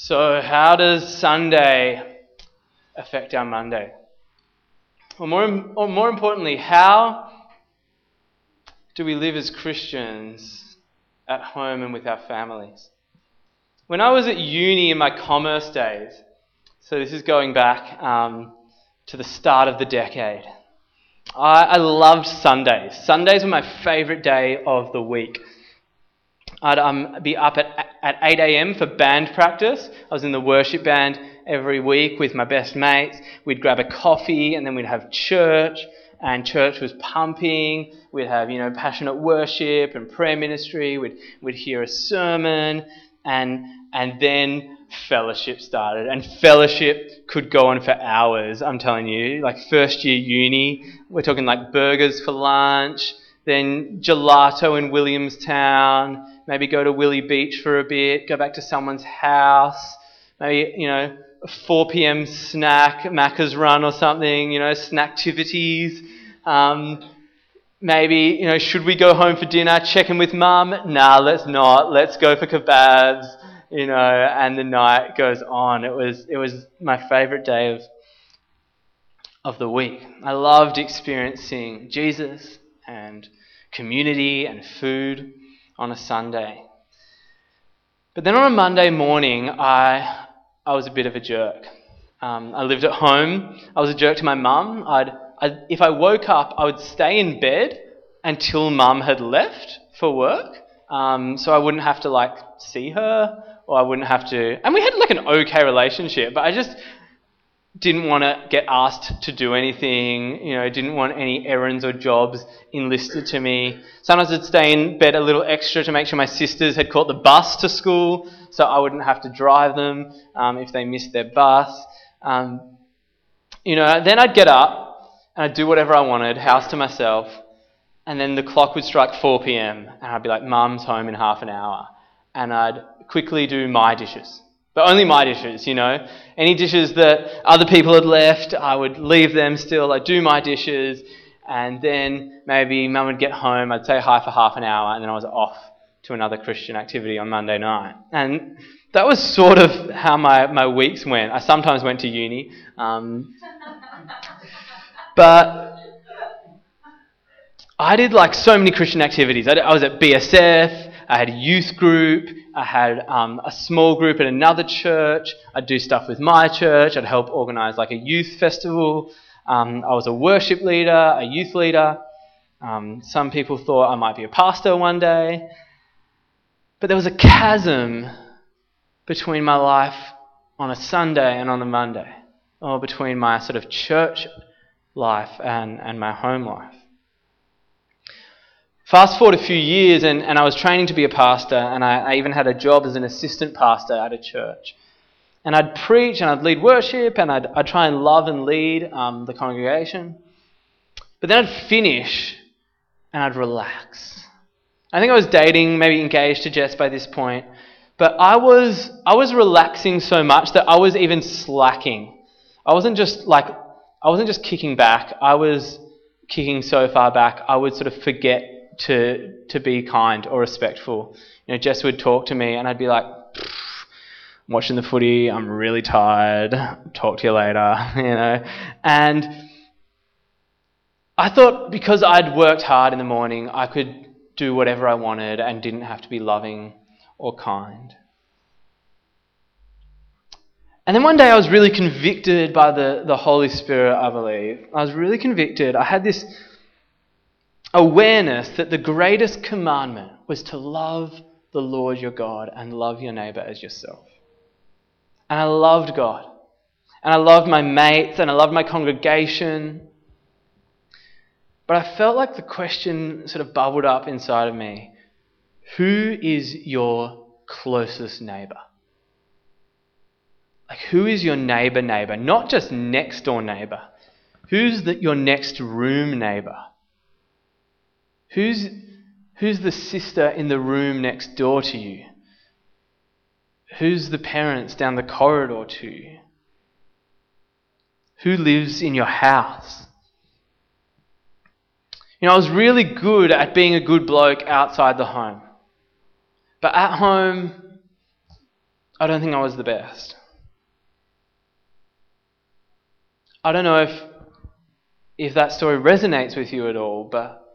So, how does Sunday affect our Monday? Or more, or more importantly, how do we live as Christians at home and with our families? When I was at uni in my commerce days, so this is going back um, to the start of the decade, I, I loved Sundays. Sundays were my favourite day of the week. I'd um, be up at, at 8 a.m. for band practice. I was in the worship band every week with my best mates. We'd grab a coffee and then we'd have church, and church was pumping. We'd have, you know, passionate worship and prayer ministry. We'd, we'd hear a sermon, and, and then fellowship started. And fellowship could go on for hours, I'm telling you. Like first year uni, we're talking like burgers for lunch, then gelato in Williamstown maybe go to Willie Beach for a bit, go back to someone's house, maybe, you know, 4 p.m. snack, Macca's run or something, you know, snacktivities. Um, maybe, you know, should we go home for dinner? Check in with mum? Nah, let's not. Let's go for kebabs, you know, and the night goes on. It was, it was my favorite day of, of the week. I loved experiencing Jesus and community and food on a Sunday. But then on a Monday morning, I, I was a bit of a jerk. Um, I lived at home. I was a jerk to my mum. I'd, I'd, if I woke up, I would stay in bed until mum had left for work. Um, so I wouldn't have to like see her or I wouldn't have to. And we had like an okay relationship, but I just didn't want to get asked to do anything, you know, didn't want any errands or jobs enlisted to me. Sometimes I'd stay in bed a little extra to make sure my sisters had caught the bus to school so I wouldn't have to drive them um, if they missed their bus. Um, you know, then I'd get up and I'd do whatever I wanted, house to myself, and then the clock would strike 4 p.m. and I'd be like, Mum's home in half an hour. And I'd quickly do my dishes but only my dishes, you know. Any dishes that other people had left, I would leave them still. I'd do my dishes, and then maybe mum would get home. I'd say hi for half an hour, and then I was off to another Christian activity on Monday night. And that was sort of how my, my weeks went. I sometimes went to uni. Um, but I did like so many Christian activities. I, I was at BSF, I had a youth group, I had um, a small group at another church. I'd do stuff with my church. I'd help organize like a youth festival. Um, I was a worship leader, a youth leader. Um, some people thought I might be a pastor one day. But there was a chasm between my life on a Sunday and on a Monday, or between my sort of church life and, and my home life. Fast forward a few years, and, and I was training to be a pastor, and I, I even had a job as an assistant pastor at a church. And I'd preach and I'd lead worship, and I'd, I'd try and love and lead um, the congregation. But then I'd finish and I'd relax. I think I was dating, maybe engaged to Jess by this point, but I was, I was relaxing so much that I was even slacking. I wasn't just like, I wasn't just kicking back, I was kicking so far back, I would sort of forget to to be kind or respectful. You know, Jess would talk to me, and I'd be like, I'm watching the footy. I'm really tired. Talk to you later. You know, and I thought because I'd worked hard in the morning, I could do whatever I wanted and didn't have to be loving or kind. And then one day I was really convicted by the, the Holy Spirit, I believe. I was really convicted. I had this awareness that the greatest commandment was to love the Lord your God and love your neighbor as yourself. And I loved God. And I loved my mates and I loved my congregation. But I felt like the question sort of bubbled up inside of me Who is your closest neighbor? Like, who is your neighbor neighbor? Not just next door neighbor. Who's the, your next room neighbor? Who's, who's the sister in the room next door to you? Who's the parents down the corridor to you? Who lives in your house? You know, I was really good at being a good bloke outside the home. But at home, I don't think I was the best. I don't know if, if that story resonates with you at all, but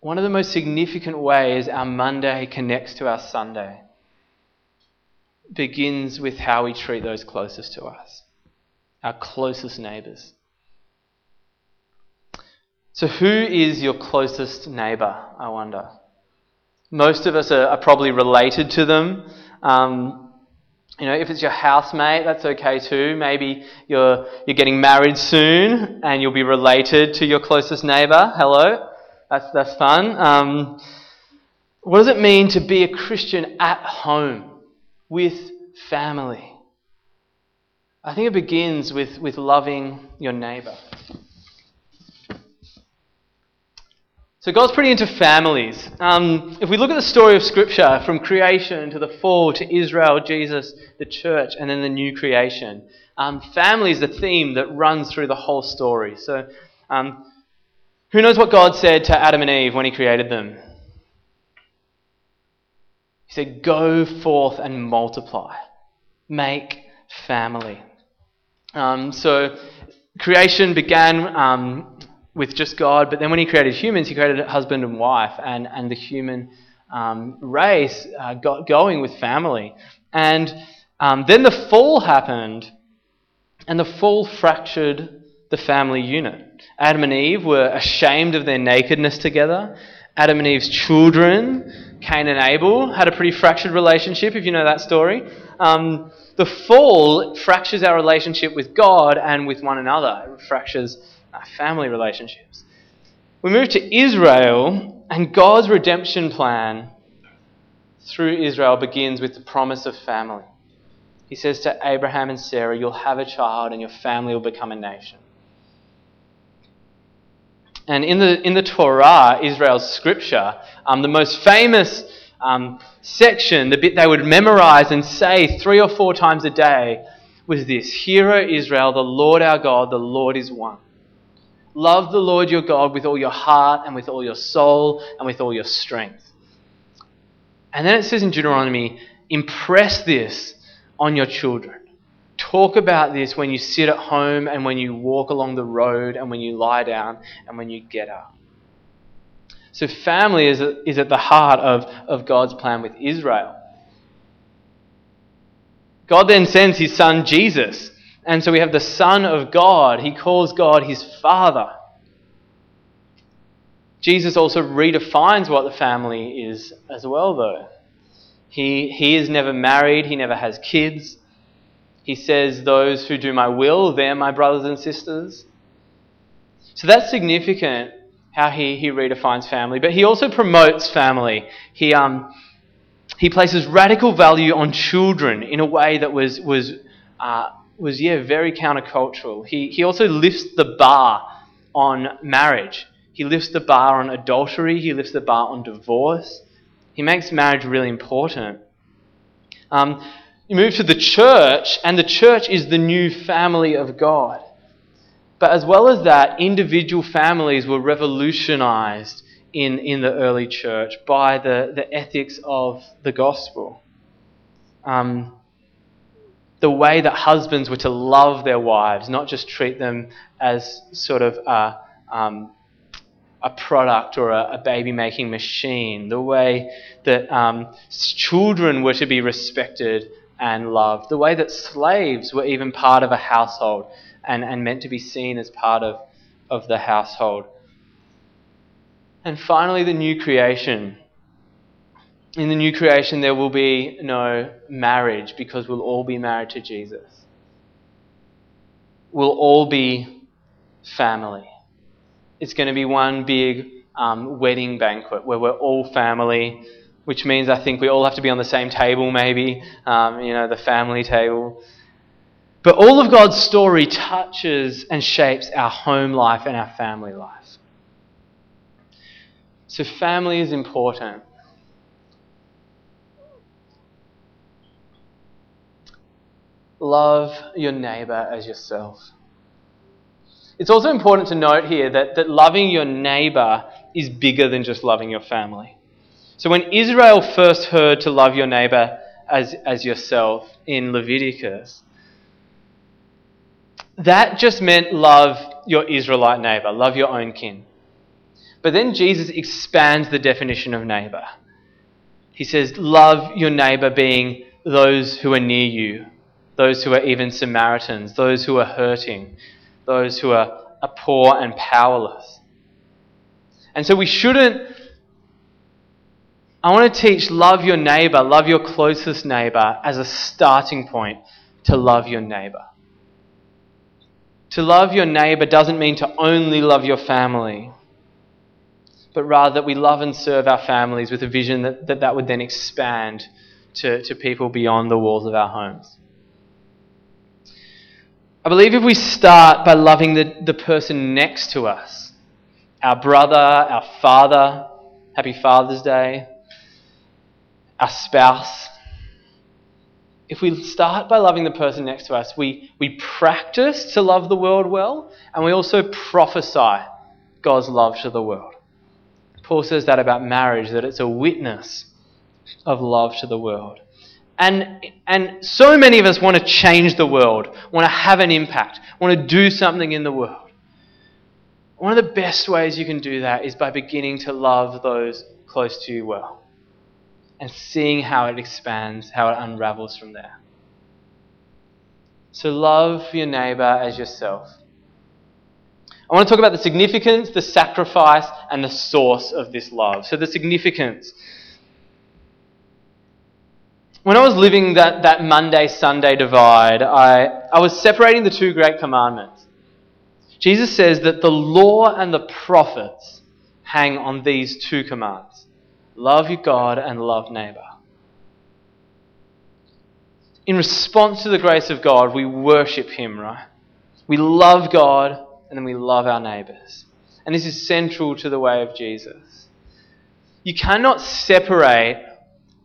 one of the most significant ways our Monday connects to our Sunday begins with how we treat those closest to us, our closest neighbours. So, who is your closest neighbour, I wonder? Most of us are, are probably related to them. Um, you know, if it's your housemate, that's okay too. Maybe you're, you're getting married soon and you'll be related to your closest neighbour. Hello. That's, that's fun. Um, what does it mean to be a Christian at home with family? I think it begins with, with loving your neighbour. So God's pretty into families. Um, if we look at the story of Scripture from creation to the fall to Israel, Jesus, the church, and then the new creation, um, family is the theme that runs through the whole story. So, um, who knows what God said to Adam and Eve when He created them? He said, "Go forth and multiply, make family." Um, so, creation began um, with just God. But then when he created humans, he created a husband and wife, and, and the human um, race uh, got going with family. And um, then the fall happened, and the fall fractured the family unit. Adam and Eve were ashamed of their nakedness together. Adam and Eve's children, Cain and Abel, had a pretty fractured relationship, if you know that story. Um, the fall fractures our relationship with God and with one another. It fractures our family relationships. We move to Israel, and God's redemption plan through Israel begins with the promise of family. He says to Abraham and Sarah, You'll have a child, and your family will become a nation. And in the, in the Torah, Israel's scripture, um, the most famous um, section, the bit they would memorize and say three or four times a day, was this Hear, O Israel, the Lord our God, the Lord is one. Love the Lord your God with all your heart and with all your soul and with all your strength. And then it says in Deuteronomy, impress this on your children. Talk about this when you sit at home and when you walk along the road and when you lie down and when you get up. So, family is, is at the heart of, of God's plan with Israel. God then sends his son Jesus and so we have the Son of God. He calls God his Father. Jesus also redefines what the family is as well, though. He, he is never married, he never has kids. He says, Those who do my will, they're my brothers and sisters. So that's significant how he, he redefines family. But he also promotes family. He, um, he places radical value on children in a way that was, was uh, was, yeah, very countercultural. He, he also lifts the bar on marriage. He lifts the bar on adultery. He lifts the bar on divorce. He makes marriage really important. Um, you move to the church, and the church is the new family of God. But as well as that, individual families were revolutionized in, in the early church by the, the ethics of the gospel. Um, the way that husbands were to love their wives, not just treat them as sort of a, um, a product or a, a baby making machine, the way that um, children were to be respected and loved, the way that slaves were even part of a household and, and meant to be seen as part of, of the household. And finally, the new creation in the new creation, there will be no marriage because we'll all be married to Jesus. We'll all be family. It's going to be one big um, wedding banquet where we're all family, which means I think we all have to be on the same table, maybe, um, you know, the family table. But all of God's story touches and shapes our home life and our family life. So, family is important. love your neighbor as yourself. It's also important to note here that, that loving your neighbor is bigger than just loving your family. So when Israel first heard to love your neighbor as, as yourself in Leviticus, that just meant love your Israelite neighbor, love your own kin. But then Jesus expands the definition of neighbor. He says, Love your neighbor being those who are near you, those who are even Samaritans, those who are hurting, those who are, are poor and powerless. And so we shouldn't. I want to teach love your neighbor, love your closest neighbor as a starting point to love your neighbor. To love your neighbor doesn't mean to only love your family but rather that we love and serve our families with a vision that that, that would then expand to, to people beyond the walls of our homes. I believe if we start by loving the, the person next to us, our brother, our father, happy Father's Day, our spouse, if we start by loving the person next to us, we, we practice to love the world well, and we also prophesy God's love to the world. Paul says that about marriage, that it's a witness of love to the world. And, and so many of us want to change the world, want to have an impact, want to do something in the world. One of the best ways you can do that is by beginning to love those close to you well and seeing how it expands, how it unravels from there. So, love your neighbor as yourself. I want to talk about the significance, the sacrifice, and the source of this love. So, the significance. When I was living that, that Monday Sunday divide, I, I was separating the two great commandments. Jesus says that the law and the prophets hang on these two commands love your God and love neighbor. In response to the grace of God, we worship Him, right? We love God and then we love our neighbours. And this is central to the way of Jesus. You cannot separate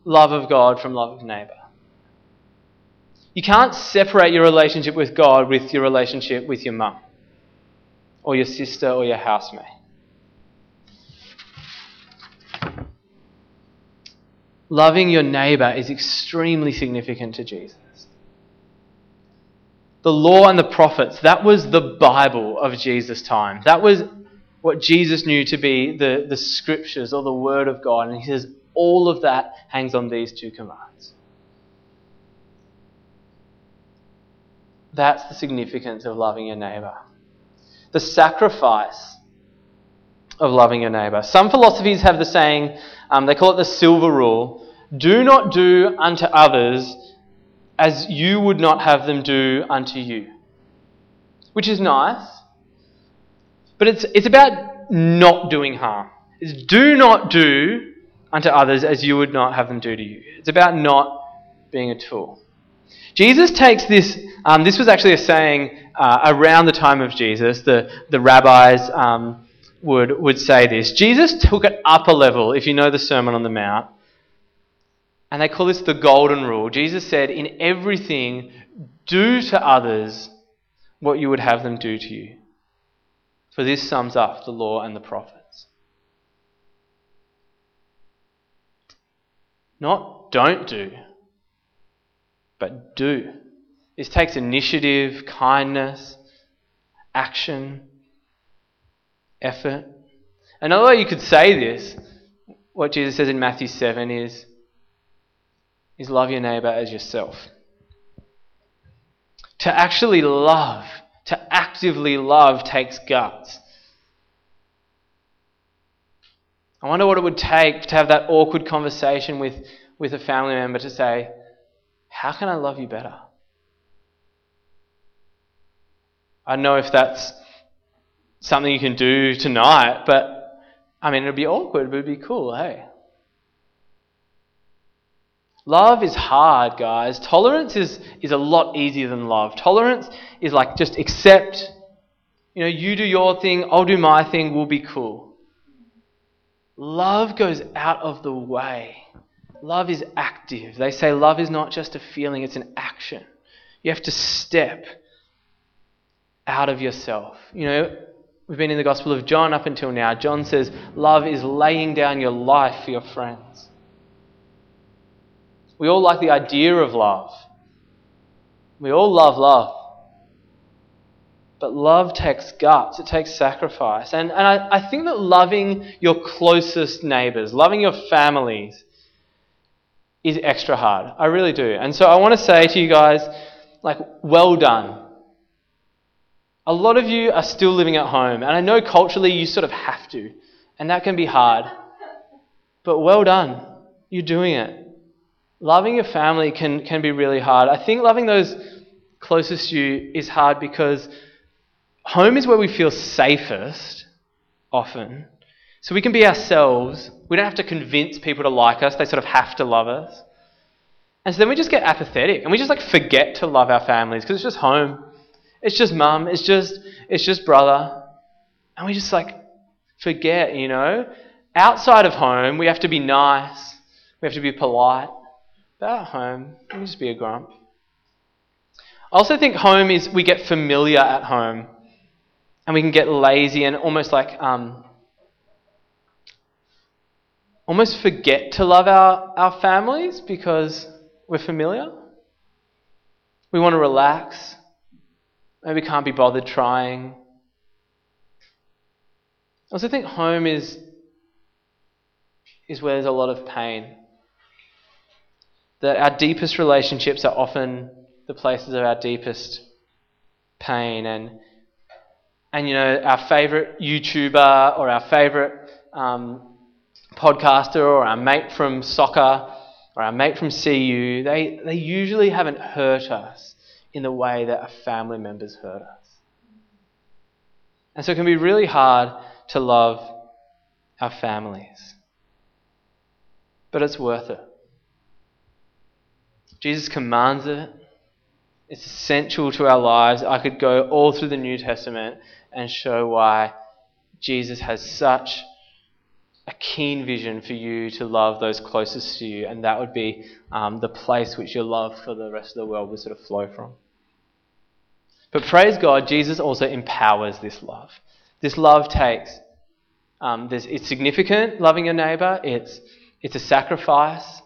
love of God from love of neighbour. You can't separate your relationship with God with your relationship with your mum, or your sister, or your housemate. Loving your neighbour is extremely significant to Jesus the law and the prophets, that was the Bible of Jesus' time. That was what Jesus knew to be the, the scriptures or the Word of God. And he says all of that hangs on these two commands. That's the significance of loving your neighbour. The sacrifice of loving your neighbour. Some philosophies have the saying, um, they call it the silver rule do not do unto others as you would not have them do unto you. Which is nice, but it's, it's about not doing harm. It's do not do unto others as you would not have them do to you. It's about not being a tool. Jesus takes this, um, this was actually a saying uh, around the time of Jesus. The, the rabbis um, would, would say this. Jesus took it up a level, if you know the Sermon on the Mount, and they call this the golden rule. Jesus said, In everything, do to others what you would have them do to you. For this sums up the law and the prophets. Not don't do, but do. This takes initiative, kindness, action, effort. Another way you could say this, what Jesus says in Matthew 7 is is love your neighbor as yourself. To actually love, to actively love, takes guts. I wonder what it would take to have that awkward conversation with, with a family member to say, How can I love you better? I don't know if that's something you can do tonight, but I mean, it'd be awkward, but it'd be cool, hey? Love is hard, guys. Tolerance is, is a lot easier than love. Tolerance is like just accept, you know, you do your thing, I'll do my thing, we'll be cool. Love goes out of the way. Love is active. They say love is not just a feeling, it's an action. You have to step out of yourself. You know, we've been in the Gospel of John up until now. John says love is laying down your life for your friends. We all like the idea of love. We all love love. But love takes guts, it takes sacrifice. And, and I, I think that loving your closest neighbours, loving your families, is extra hard. I really do. And so I want to say to you guys, like, well done. A lot of you are still living at home, and I know culturally you sort of have to, and that can be hard. But well done. You're doing it. Loving your family can, can be really hard. I think loving those closest to you is hard because home is where we feel safest, often. So we can be ourselves. We don't have to convince people to like us, they sort of have to love us. And so then we just get apathetic and we just like forget to love our families because it's just home. It's just mum, it's just it's just brother. And we just like forget, you know? Outside of home, we have to be nice. We have to be polite. At home, we can just be a grump. I also think home is we get familiar at home and we can get lazy and almost like um, almost forget to love our, our families because we're familiar. We want to relax. Maybe can't be bothered trying. I also think home is, is where there's a lot of pain. That our deepest relationships are often the places of our deepest pain and and you know our favorite YouTuber or our favorite um, podcaster or our mate from soccer or our mate from CU, they, they usually haven't hurt us in the way that our family members hurt us. And so it can be really hard to love our families. But it's worth it. Jesus commands it. It's essential to our lives. I could go all through the New Testament and show why Jesus has such a keen vision for you to love those closest to you, and that would be um, the place which your love for the rest of the world would sort of flow from. But praise God, Jesus also empowers this love. This love takes, um, it's significant, loving your neighbour, it's, it's a sacrifice.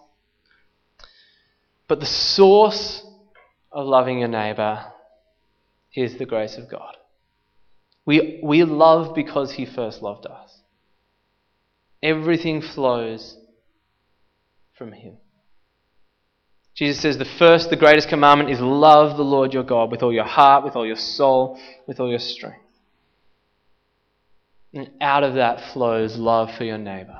But the source of loving your neighbour is the grace of God. We, we love because He first loved us. Everything flows from Him. Jesus says the first, the greatest commandment is love the Lord your God with all your heart, with all your soul, with all your strength. And out of that flows love for your neighbor.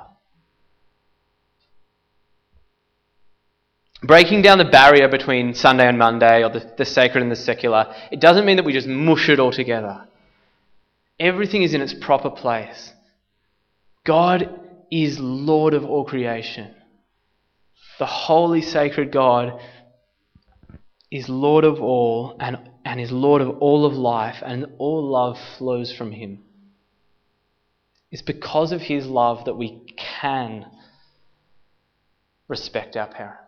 Breaking down the barrier between Sunday and Monday, or the, the sacred and the secular, it doesn't mean that we just mush it all together. Everything is in its proper place. God is Lord of all creation. The holy, sacred God is Lord of all and, and is Lord of all of life, and all love flows from Him. It's because of His love that we can respect our parents.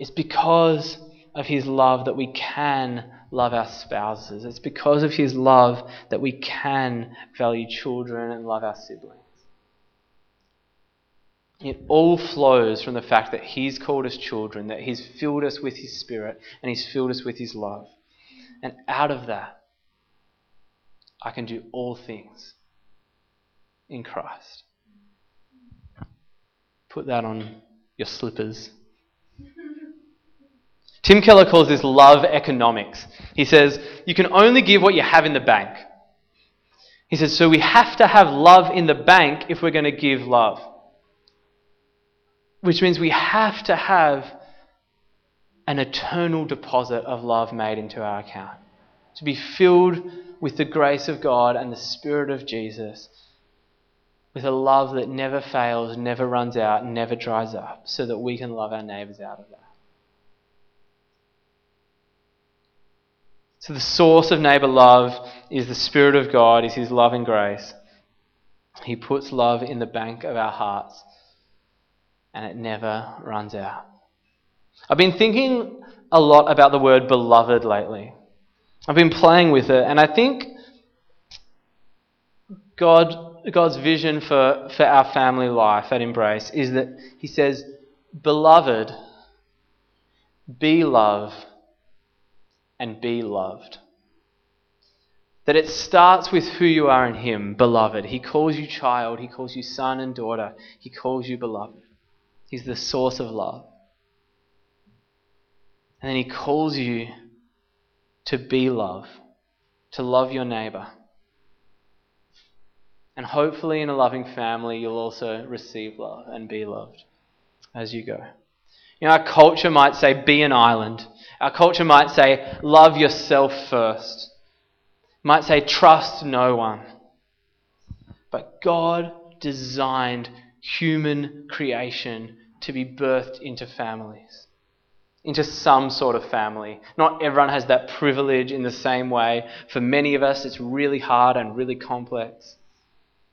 It's because of His love that we can love our spouses. It's because of His love that we can value children and love our siblings. It all flows from the fact that He's called us children, that He's filled us with His Spirit, and He's filled us with His love. And out of that, I can do all things in Christ. Put that on your slippers. Tim Keller calls this love economics. He says, You can only give what you have in the bank. He says, So we have to have love in the bank if we're going to give love. Which means we have to have an eternal deposit of love made into our account. To be filled with the grace of God and the Spirit of Jesus, with a love that never fails, never runs out, never dries up, so that we can love our neighbours out of that. So, the source of neighbour love is the Spirit of God, is His love and grace. He puts love in the bank of our hearts and it never runs out. I've been thinking a lot about the word beloved lately. I've been playing with it, and I think God, God's vision for, for our family life at Embrace is that He says, Beloved, be love and be loved. That it starts with who you are in Him, beloved. He calls you child, He calls you son and daughter, He calls you beloved. He's the source of love. And then He calls you to be love, to love your neighbour. And hopefully, in a loving family, you'll also receive love and be loved as you go. You know, our culture might say, be an island. Our culture might say, love yourself first. Might say, trust no one. But God designed human creation to be birthed into families, into some sort of family. Not everyone has that privilege in the same way. For many of us, it's really hard and really complex.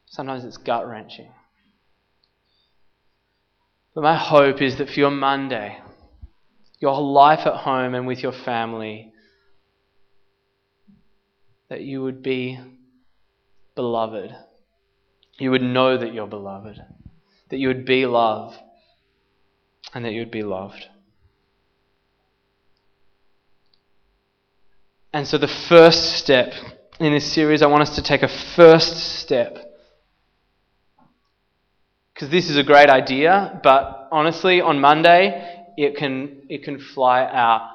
Sometimes it's gut wrenching. But my hope is that for your Monday, your life at home and with your family, that you would be beloved. You would know that you're beloved. That you would be love. And that you would be loved. And so, the first step in this series, I want us to take a first step because this is a great idea, but honestly, on Monday, it can, it can fly out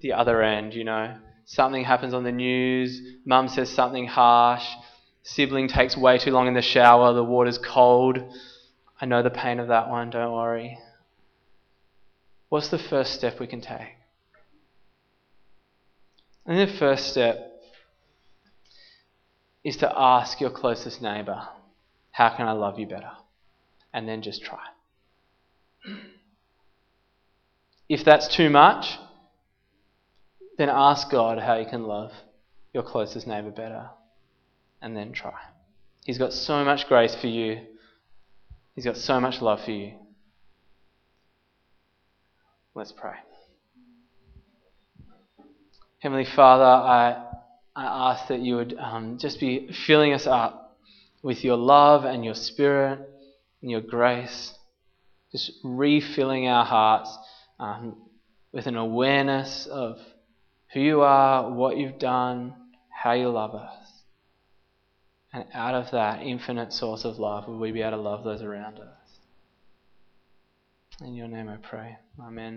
the other end, you know. Something happens on the news, mum says something harsh, sibling takes way too long in the shower, the water's cold. I know the pain of that one, don't worry. What's the first step we can take? And the first step is to ask your closest neighbour, How can I love you better? and then just try. If that's too much, then ask God how you can love your closest neighbour better and then try. He's got so much grace for you, He's got so much love for you. Let's pray. Heavenly Father, I, I ask that you would um, just be filling us up with your love and your spirit and your grace, just refilling our hearts um, with an awareness of who you are, what you've done, how you love us. And out of that infinite source of love, will we be able to love those around us? In your name I pray. Amen.